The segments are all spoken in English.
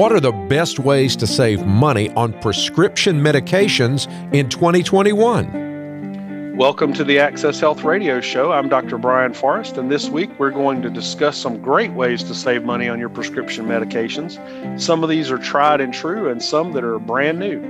What are the best ways to save money on prescription medications in 2021? Welcome to the Access Health Radio Show. I'm Dr. Brian Forrest, and this week we're going to discuss some great ways to save money on your prescription medications. Some of these are tried and true, and some that are brand new.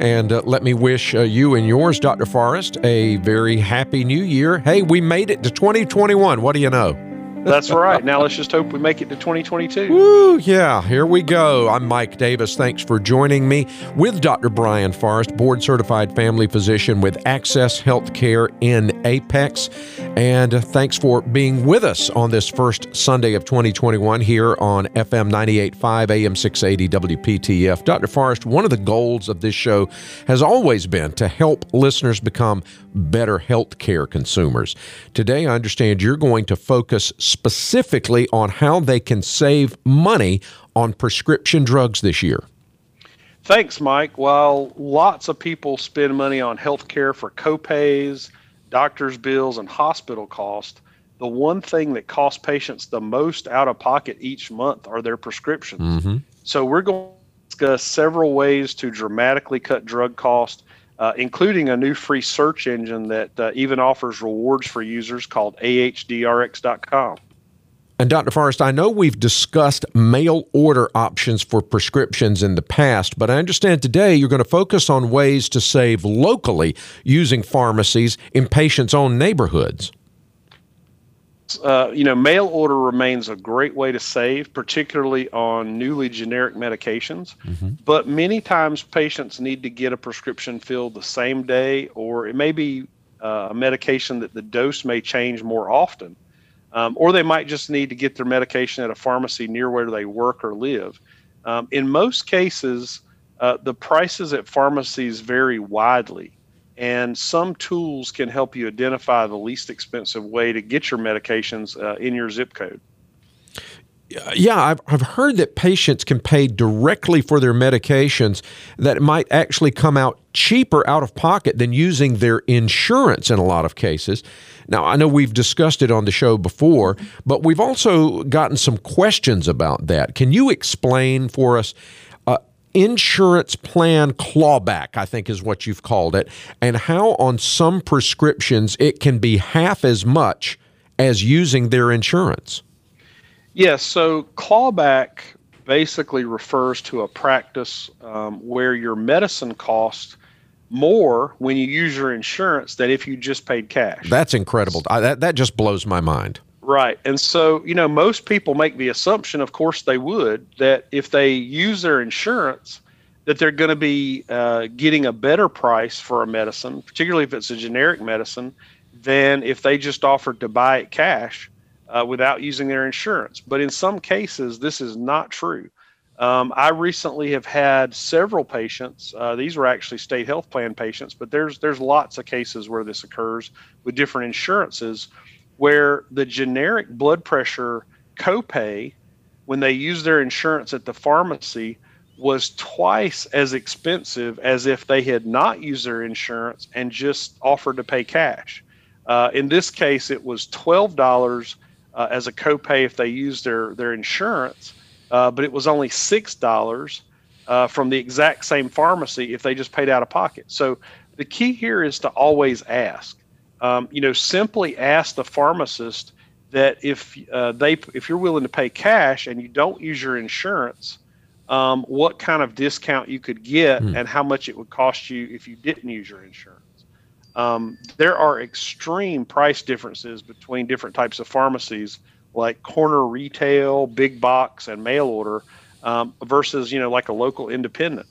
And uh, let me wish uh, you and yours, Dr. Forrest, a very happy new year. Hey, we made it to 2021. What do you know? That's right. Now let's just hope we make it to 2022. Woo, yeah, here we go. I'm Mike Davis. Thanks for joining me with Dr. Brian Forrest, board certified family physician with Access Healthcare in Apex. And thanks for being with us on this first Sunday of 2021 here on FM 98.5 AM 680 WPTF. Dr. Forrest, one of the goals of this show has always been to help listeners become better healthcare consumers. Today, I understand you're going to focus specifically on how they can save money on prescription drugs this year. Thanks, Mike. While lots of people spend money on health care for copays, doctor's bills, and hospital costs, the one thing that costs patients the most out of pocket each month are their prescriptions. Mm-hmm. So, we're going to discuss several ways to dramatically cut drug costs uh, including a new free search engine that uh, even offers rewards for users called ahdrx.com. And Dr. Forrest, I know we've discussed mail order options for prescriptions in the past, but I understand today you're going to focus on ways to save locally using pharmacies in patients' own neighborhoods uh, you know, mail order remains a great way to save, particularly on newly generic medications. Mm-hmm. But many times patients need to get a prescription filled the same day, or it may be uh, a medication that the dose may change more often. Um, or they might just need to get their medication at a pharmacy near where they work or live. Um, in most cases, uh, the prices at pharmacies vary widely and some tools can help you identify the least expensive way to get your medications uh, in your zip code. Yeah, I've, I've heard that patients can pay directly for their medications that might actually come out cheaper out of pocket than using their insurance in a lot of cases. Now, I know we've discussed it on the show before, but we've also gotten some questions about that. Can you explain for us uh, insurance plan clawback, I think is what you've called it, and how on some prescriptions it can be half as much as using their insurance. Yes, so clawback basically refers to a practice um, where your medicine costs more when you use your insurance than if you just paid cash. That's incredible. I, that, that just blows my mind. Right. And so, you know, most people make the assumption, of course they would, that if they use their insurance, that they're going to be uh, getting a better price for a medicine, particularly if it's a generic medicine, than if they just offered to buy it cash uh, without using their insurance. But in some cases, this is not true. Um, I recently have had several patients. Uh, these were actually state health plan patients, but there's there's lots of cases where this occurs with different insurances where the generic blood pressure copay, when they use their insurance at the pharmacy, was twice as expensive as if they had not used their insurance and just offered to pay cash. Uh, in this case, it was twelve dollars uh, as a copay if they used their their insurance, uh, but it was only six dollars uh, from the exact same pharmacy if they just paid out of pocket. So the key here is to always ask um, you know, simply ask the pharmacist that if uh, they if you're willing to pay cash and you don't use your insurance, um, what kind of discount you could get mm. and how much it would cost you if you didn't use your insurance. Um, there are extreme price differences between different types of pharmacies, like corner retail, big box, and mail order, um, versus you know like a local independent.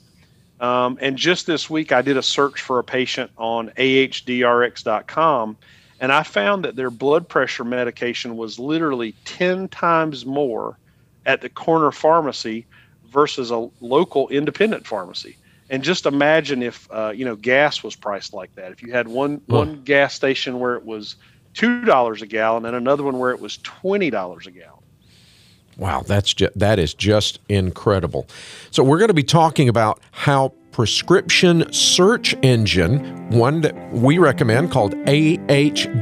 Um, and just this week, I did a search for a patient on ahdrx.com, and I found that their blood pressure medication was literally 10 times more at the corner pharmacy versus a local independent pharmacy. And just imagine if uh, you know gas was priced like that. If you had one oh. one gas station where it was two dollars a gallon and another one where it was twenty dollars a gallon. Wow, that's just, that is just incredible. So we're going to be talking about how prescription search engine, one that we recommend called ahdrx.com,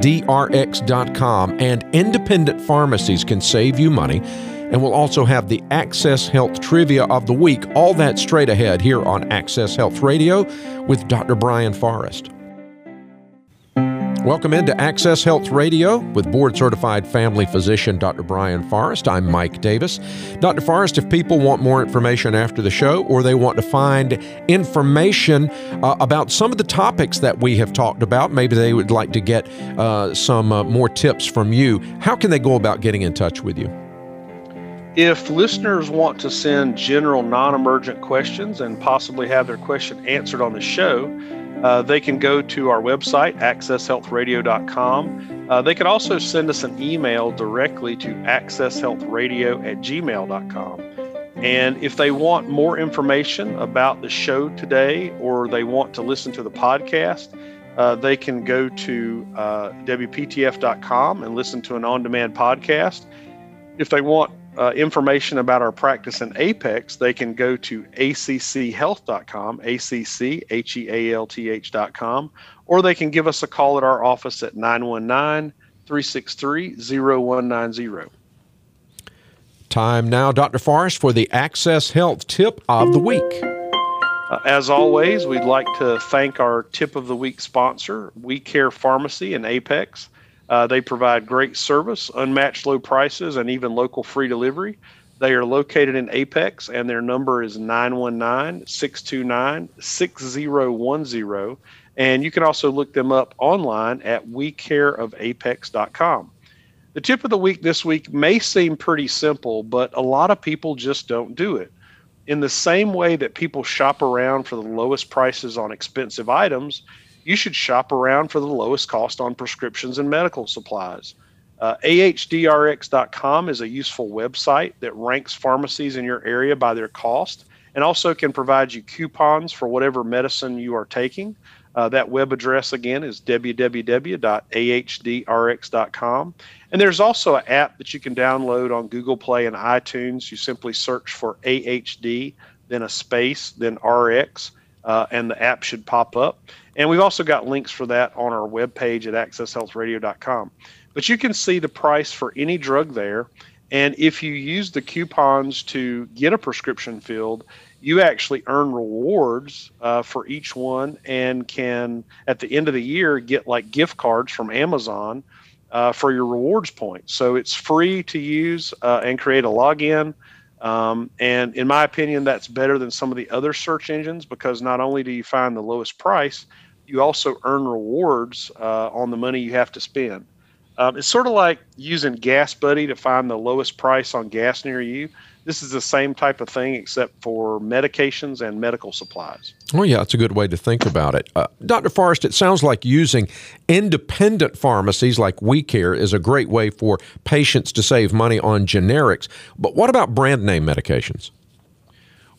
and independent pharmacies can save you money and we'll also have the Access Health Trivia of the Week. All that straight ahead here on Access Health Radio with Dr. Brian Forrest. Welcome into Access Health Radio with board certified family physician Dr. Brian Forrest. I'm Mike Davis. Dr. Forrest, if people want more information after the show or they want to find information uh, about some of the topics that we have talked about, maybe they would like to get uh, some uh, more tips from you, how can they go about getting in touch with you? If listeners want to send general non emergent questions and possibly have their question answered on the show, uh, they can go to our website, accesshealthradio.com. Uh, they can also send us an email directly to accesshealthradio at gmail.com. And if they want more information about the show today or they want to listen to the podcast, uh, they can go to uh, WPTF.com and listen to an on demand podcast. If they want uh, information about our practice in Apex, they can go to acchealth.com, A-C-C-H-E-A-L-T-H.com, or they can give us a call at our office at 919 363 0190. Time now, Dr. Forrest, for the Access Health Tip of the Week. Uh, as always, we'd like to thank our Tip of the Week sponsor, We Care Pharmacy in Apex. Uh, they provide great service, unmatched low prices, and even local free delivery. They are located in Apex, and their number is 919 629 6010. And you can also look them up online at wecareofapex.com. The tip of the week this week may seem pretty simple, but a lot of people just don't do it. In the same way that people shop around for the lowest prices on expensive items, you should shop around for the lowest cost on prescriptions and medical supplies. Uh, AHDRX.com is a useful website that ranks pharmacies in your area by their cost and also can provide you coupons for whatever medicine you are taking. Uh, that web address again is www.ahdrx.com. And there's also an app that you can download on Google Play and iTunes. You simply search for AHD, then a space, then RX, uh, and the app should pop up. And we've also got links for that on our webpage at accesshealthradio.com. But you can see the price for any drug there. And if you use the coupons to get a prescription filled, you actually earn rewards uh, for each one and can, at the end of the year, get like gift cards from Amazon uh, for your rewards points. So it's free to use uh, and create a login. Um, and in my opinion, that's better than some of the other search engines because not only do you find the lowest price, you also earn rewards uh, on the money you have to spend. Um, it's sort of like using Gas Buddy to find the lowest price on gas near you. This is the same type of thing, except for medications and medical supplies. Oh, yeah, that's a good way to think about it. Uh, Dr. Forrest, it sounds like using independent pharmacies like WeCare is a great way for patients to save money on generics. But what about brand name medications?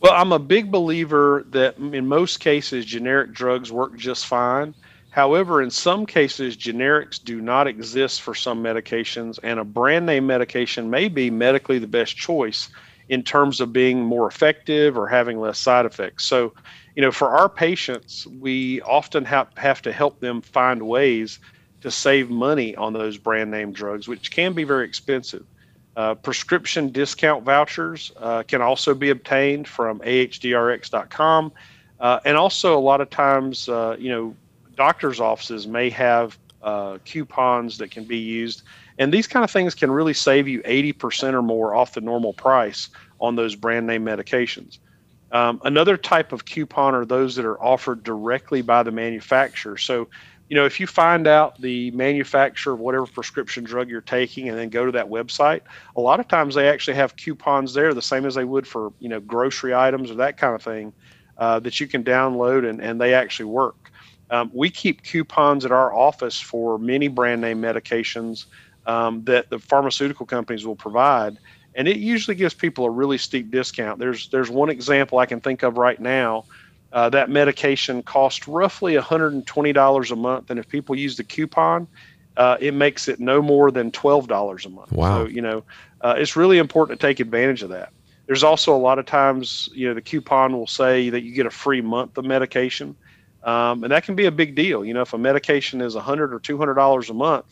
Well, I'm a big believer that in most cases, generic drugs work just fine. However, in some cases, generics do not exist for some medications, and a brand name medication may be medically the best choice in terms of being more effective or having less side effects. So, you know, for our patients, we often have, have to help them find ways to save money on those brand name drugs, which can be very expensive. Uh, prescription discount vouchers uh, can also be obtained from ahdrx.com. Uh, and also, a lot of times, uh, you know, doctors' offices may have uh, coupons that can be used. And these kind of things can really save you 80% or more off the normal price on those brand name medications. Um, another type of coupon are those that are offered directly by the manufacturer. So you know, if you find out the manufacturer of whatever prescription drug you're taking and then go to that website, a lot of times they actually have coupons there, the same as they would for, you know, grocery items or that kind of thing uh, that you can download and, and they actually work. Um, we keep coupons at our office for many brand name medications um, that the pharmaceutical companies will provide. And it usually gives people a really steep discount. There's, there's one example I can think of right now uh, that medication costs roughly $120 a month. And if people use the coupon, uh, it makes it no more than $12 a month. Wow. So, you know, uh, it's really important to take advantage of that. There's also a lot of times, you know, the coupon will say that you get a free month of medication. Um, and that can be a big deal. You know, if a medication is 100 or $200 a month,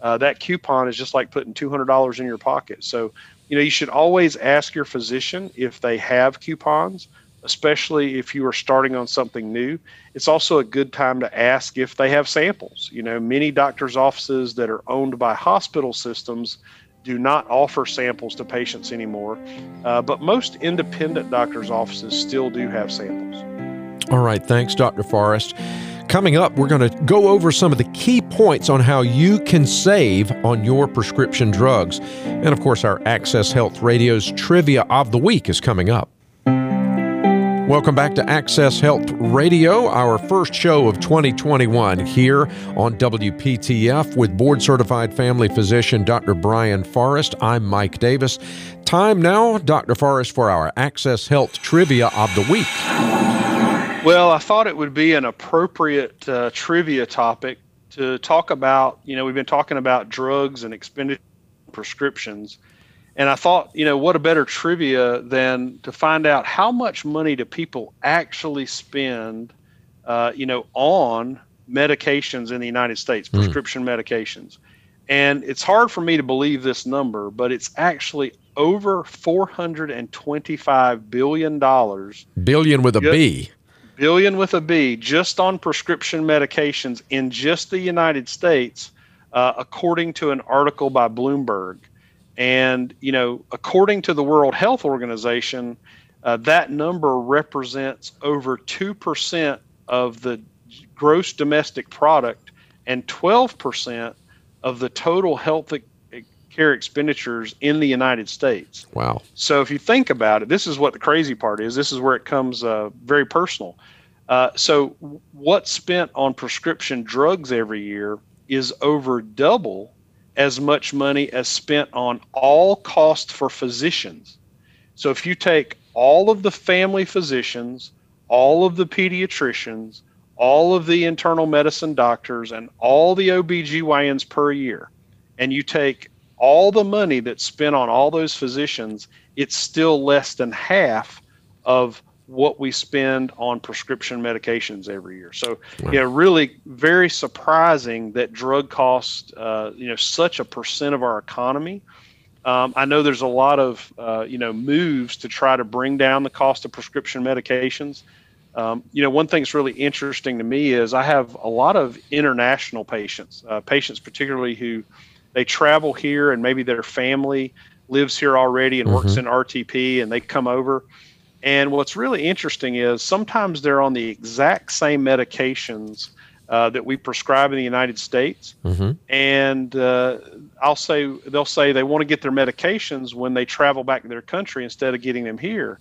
uh, that coupon is just like putting $200 in your pocket. So you know, you should always ask your physician if they have coupons, especially if you are starting on something new. It's also a good time to ask if they have samples. You know, many doctors' offices that are owned by hospital systems do not offer samples to patients anymore, uh, but most independent doctors' offices still do have samples. All right, thanks, Dr. Forrest. Coming up, we're going to go over some of the key points on how you can save on your prescription drugs. And of course, our Access Health Radio's Trivia of the Week is coming up. Welcome back to Access Health Radio, our first show of 2021 here on WPTF with board certified family physician Dr. Brian Forrest. I'm Mike Davis. Time now, Dr. Forrest, for our Access Health Trivia of the Week. Well, I thought it would be an appropriate uh, trivia topic to talk about. You know, we've been talking about drugs and expenditure prescriptions. And I thought, you know, what a better trivia than to find out how much money do people actually spend, uh, you know, on medications in the United States, hmm. prescription mm. medications. And it's hard for me to believe this number, but it's actually over $425 billion. Billion with a just, B. Billion with a B, just on prescription medications in just the United States, uh, according to an article by Bloomberg. And, you know, according to the World Health Organization, uh, that number represents over 2% of the gross domestic product and 12% of the total health care expenditures in the United States. Wow. So if you think about it, this is what the crazy part is. This is where it comes uh, very personal. Uh, so what's spent on prescription drugs every year is over double as much money as spent on all costs for physicians. So if you take all of the family physicians, all of the pediatricians, all of the internal medicine doctors, and all the OBGYNs per year, and you take all the money that's spent on all those physicians, it's still less than half of what we spend on prescription medications every year. So, wow. yeah, really very surprising that drug costs, uh, you know, such a percent of our economy. Um, I know there's a lot of, uh, you know, moves to try to bring down the cost of prescription medications. Um, you know, one thing that's really interesting to me is I have a lot of international patients, uh, patients particularly who they travel here and maybe their family lives here already and mm-hmm. works in RTP and they come over and what's really interesting is sometimes they're on the exact same medications uh, that we prescribe in the United States. Mm-hmm. And uh, I'll say they'll say they want to get their medications when they travel back to their country instead of getting them here.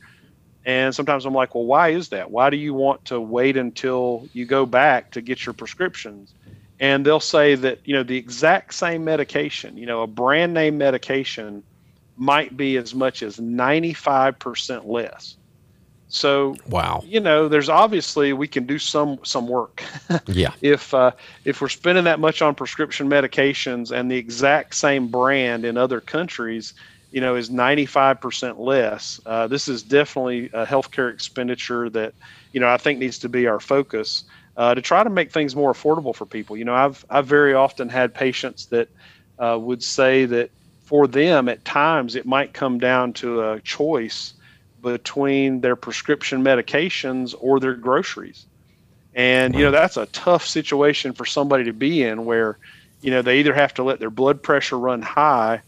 And sometimes I'm like, well, why is that? Why do you want to wait until you go back to get your prescriptions? And they'll say that you know the exact same medication, you know, a brand name medication might be as much as 95% less. So wow, you know, there's obviously we can do some some work. yeah. If uh, if we're spending that much on prescription medications and the exact same brand in other countries, you know, is 95% less. Uh, this is definitely a healthcare expenditure that you know I think needs to be our focus uh, to try to make things more affordable for people. You know, I've I've very often had patients that uh, would say that for them at times it might come down to a choice between their prescription medications or their groceries. And, you know, that's a tough situation for somebody to be in where, you know, they either have to let their blood pressure run high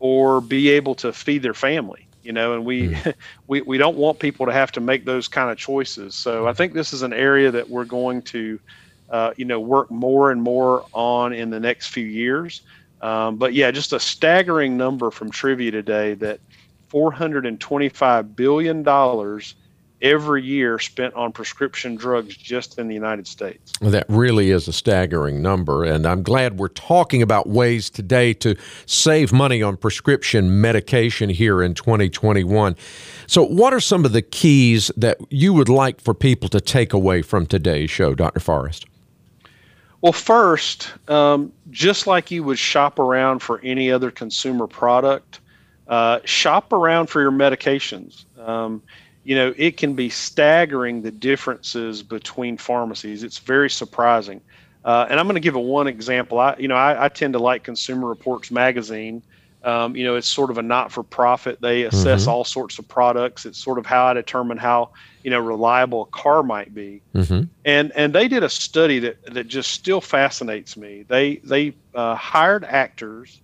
or be able to feed their family, you know, and we, mm. we, we don't want people to have to make those kind of choices. So I think this is an area that we're going to, uh, you know, work more and more on in the next few years. Um, but yeah, just a staggering number from trivia today that 425 billion dollars every year spent on prescription drugs just in the United States. That really is a staggering number. And I'm glad we're talking about ways today to save money on prescription medication here in 2021. So, what are some of the keys that you would like for people to take away from today's show, Dr. Forrest? Well, first, um, just like you would shop around for any other consumer product, uh, shop around for your medications. Um, you know, it can be staggering the differences between pharmacies. It's very surprising. Uh, and I'm going to give a one example. I, you know, I, I, tend to like Consumer Reports magazine. Um, you know, it's sort of a not-for-profit. They assess Mhm. all sorts of products. It's sort of how I determine how you know reliable a car might be. hmm And and they did a study that that just still fascinates me. They they uh, hired actors,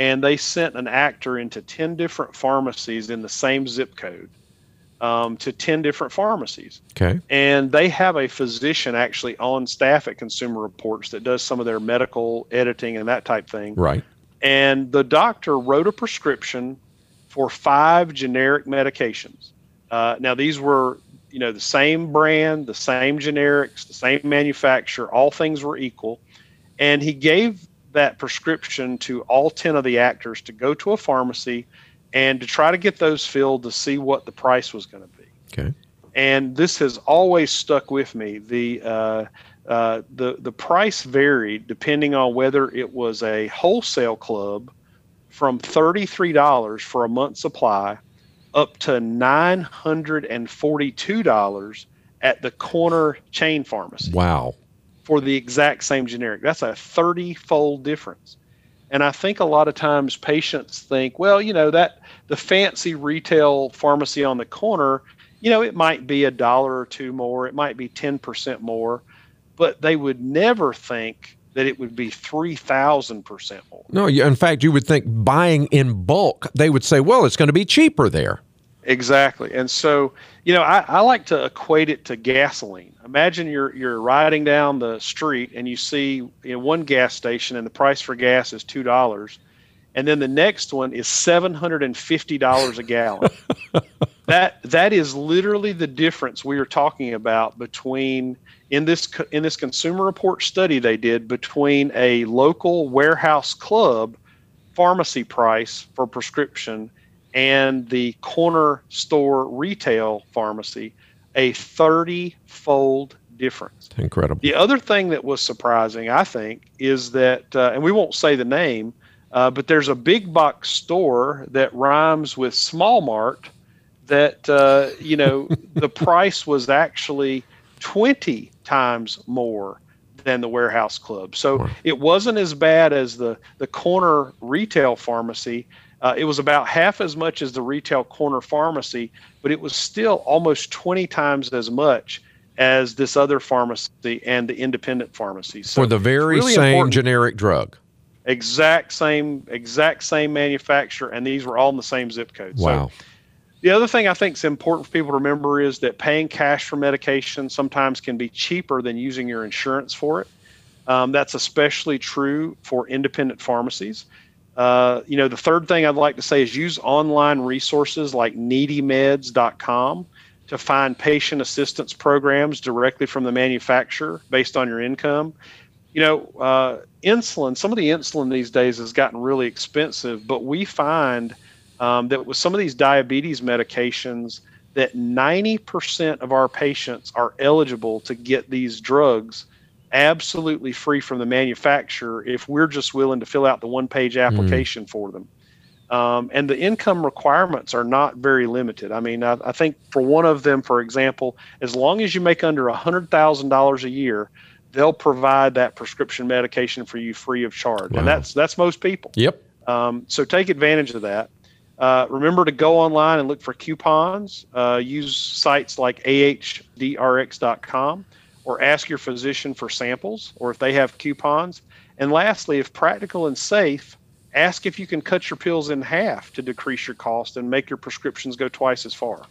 and they sent an actor into ten different pharmacies in the same zip code, um, to ten different pharmacies Okay. and they have a physician actually on staff at Consumer Reports that does some of their medical editing and that type thing. Right. And the doctor wrote a prescription for five generic medications. Uh, now these were, you know, the same brand, the same generics, the same manufacturer. All things were equal, and he gave that prescription to all ten of the actors to go to a pharmacy and to try to get those filled to see what the price was going to be Okay. and this has always stuck with me. The uh, uh, the the price varied depending on whether it was a wholesale club from thirty three dollars for a month supply up to nine hundred and forty two dollars at the corner chain pharmacy Wow. For the exact same generic. That's a 30 fold difference. And I think a lot of times patients think, well, you know, that the fancy retail pharmacy on the corner, you know, it might be a dollar or two more, it might be 10% more, but they would never think that it would be 3,000% more. No, in fact, you would think buying in bulk, they would say, well, it's going to be cheaper there. Exactly. And so, you know, I, I like to equate it to gasoline. Imagine you're you're riding down the street and you see you know, one gas station and the price for gas is two dollars, and then the next one is seven hundred and fifty dollars a gallon. that that is literally the difference we are talking about between in this in this consumer report study they did between a local warehouse club pharmacy price for prescription and the corner store retail pharmacy a 30 fold difference. Incredible. The other thing that was surprising, I think, is that, uh, and we won't say the name, uh, but there's a big box store that rhymes with Small Mart that, uh, you know, the price was actually 20 times more than the warehouse club. So Wow. it wasn't as bad as the, the corner retail pharmacy. Uh, it was about half as much as the retail corner pharmacy, but it was still almost 20 times as much as this other pharmacy and the independent pharmacy. So For the very really same important. generic drug. exact same exact same manufacturer, and these were all in the same zip code. Wow. So the other thing I think is important for people to remember is that paying cash for medication sometimes can be cheaper than using your insurance for it. Um, that's especially true for independent pharmacies. Uh, you know, the third thing I'd like to say is use online resources like needymeds.com to find patient assistance programs directly from the manufacturer based on your income. You know, uh, insulin, some of the insulin these days has gotten really expensive, but we find um, that with some of these diabetes medications, that 90% of our patients are eligible to get these drugs absolutely free from the manufacturer if we're just willing to fill out the one page application for them. Um, and the income requirements are not very limited. I mean, I, I think for one of them, for example, as long as you make under $100,000 a year, they'll provide that prescription medication for you free of charge. Wow. And that's that's most people. Yep. Um, so take advantage of that. Uh, remember to go online and look for coupons. Uh, use sites like ahdrx.com or ask your physician for samples or if they have coupons. And lastly, if practical and safe, ask if you can cut your pills in half to decrease your cost and make your prescriptions go twice as far.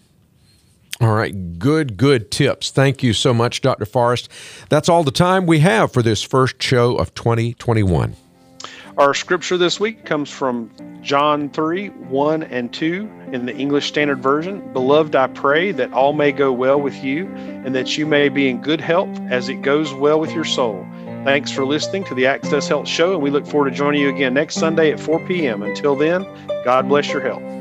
All right. Good, good tips. Thank you so much, Dr. Forrest. That's all the time we have for this first show of 2021. Our scripture this week comes from John 3 1 and 2 in the English Standard Version. Beloved, I pray that all may go well with you and that you may be in good health as it goes well with your soul. Thanks for listening to the Access Health Show, and we look forward to joining you again next Sunday at 4 p.m. Until then, God bless your health.